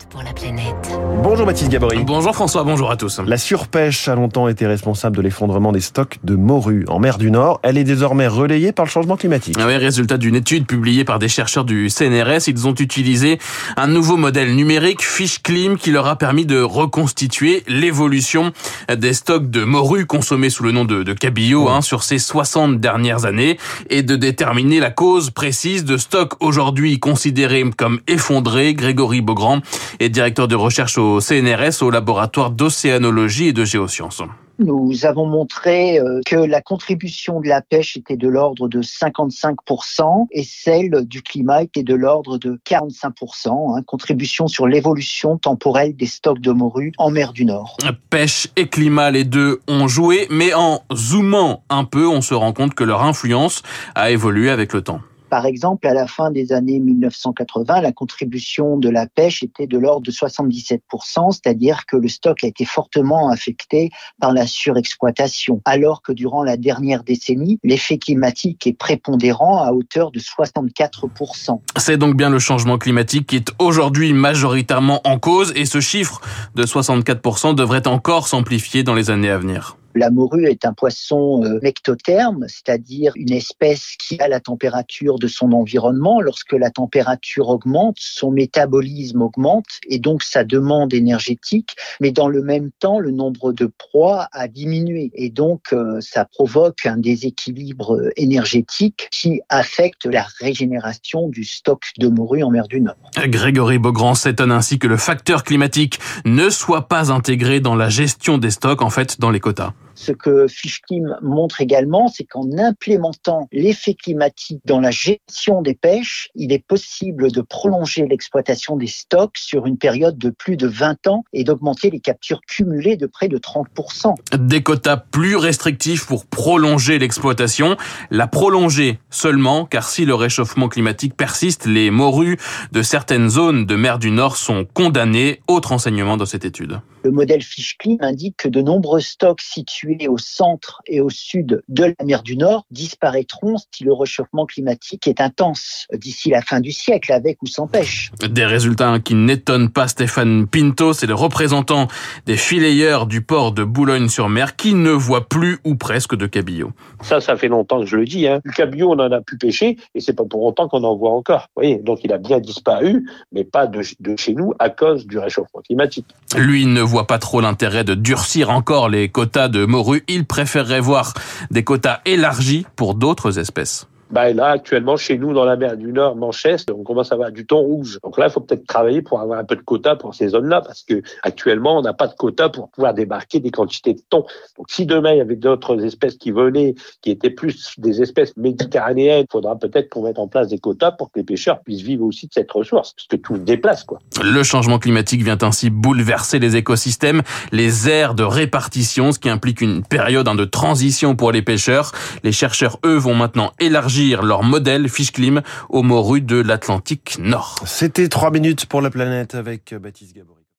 minutes pour la planète. Bonjour Baptiste Gabory. Bonjour François, bonjour à tous. La surpêche a longtemps été responsable de l'effondrement des stocks de morue en mer du Nord. Elle est désormais relayée par le changement climatique. Ah oui, résultat d'une étude publiée par des chercheurs du CNRS, ils ont utilisé un nouveau modèle numérique, FishClim, qui leur a permis de reconstituer l'évolution des stocks de morue consommés sous le nom de, de cabillaud hein, sur ces 60 dernières années et de déterminer la cause précise de stocks aujourd'hui considérés comme effondrés. Grégory Beaugrand est directeur de recherche au CNRS, au laboratoire d'océanologie et de géosciences. Nous avons montré euh, que la contribution de la pêche était de l'ordre de 55% et celle du climat était de l'ordre de 45%, hein, contribution sur l'évolution temporelle des stocks de morue en mer du Nord. Pêche et climat, les deux ont joué, mais en zoomant un peu, on se rend compte que leur influence a évolué avec le temps. Par exemple, à la fin des années 1980, la contribution de la pêche était de l'ordre de 77%, c'est-à-dire que le stock a été fortement affecté par la surexploitation, alors que durant la dernière décennie, l'effet climatique est prépondérant à hauteur de 64%. C'est donc bien le changement climatique qui est aujourd'hui majoritairement en cause et ce chiffre de 64% devrait encore s'amplifier dans les années à venir. La morue est un poisson euh, mectotherme, c'est-à-dire une espèce qui a la température de son environnement. Lorsque la température augmente, son métabolisme augmente et donc sa demande énergétique. Mais dans le même temps, le nombre de proies a diminué et donc euh, ça provoque un déséquilibre énergétique qui affecte la régénération du stock de morue en mer du Nord. Grégory Beaugrand s'étonne ainsi que le facteur climatique ne soit pas intégré dans la gestion des stocks, en fait, dans les quotas. Ce que Fishkim montre également, c'est qu'en implémentant l'effet climatique dans la gestion des pêches, il est possible de prolonger l'exploitation des stocks sur une période de plus de 20 ans et d'augmenter les captures cumulées de près de 30%. Des quotas plus restrictifs pour prolonger l'exploitation, la prolonger seulement, car si le réchauffement climatique persiste, les morues de certaines zones de mer du Nord sont condamnées. Autre enseignement dans cette étude. Le modèle Fishclim indique que de nombreux stocks situés au centre et au sud de la mer du Nord disparaîtront si le réchauffement climatique est intense d'ici la fin du siècle, avec ou sans pêche. Des résultats qui n'étonnent pas Stéphane Pinto, c'est le représentant des filayeurs du port de Boulogne-sur-Mer qui ne voit plus ou presque de cabillaud. Ça, ça fait longtemps que je le dis. Hein. Le cabillaud, on en a pu pêcher et c'est pas pour autant qu'on en voit encore. Vous voyez, donc il a bien disparu, mais pas de, de chez nous à cause du réchauffement climatique. Lui ne voit pas trop l'intérêt de durcir encore les quotas de morue. Il préférerait voir des quotas élargis pour d'autres espèces bah là, actuellement, chez nous, dans la mer du Nord, Manchester, on commence à avoir du thon rouge. Donc là, il faut peut-être travailler pour avoir un peu de quota pour ces zones-là, parce que actuellement, on n'a pas de quota pour pouvoir débarquer des quantités de thon. Donc si demain, il y avait d'autres espèces qui venaient, qui étaient plus des espèces méditerranéennes, il faudra peut-être qu'on mette en place des quotas pour que les pêcheurs puissent vivre aussi de cette ressource, parce que tout se déplace, quoi. Le changement climatique vient ainsi bouleverser les écosystèmes, les aires de répartition, ce qui implique une période hein, de transition pour les pêcheurs. Les chercheurs, eux, vont maintenant élargir leur modèle Fishclim aux morues de l'Atlantique Nord. C'était trois minutes pour la planète avec Baptiste Gabory.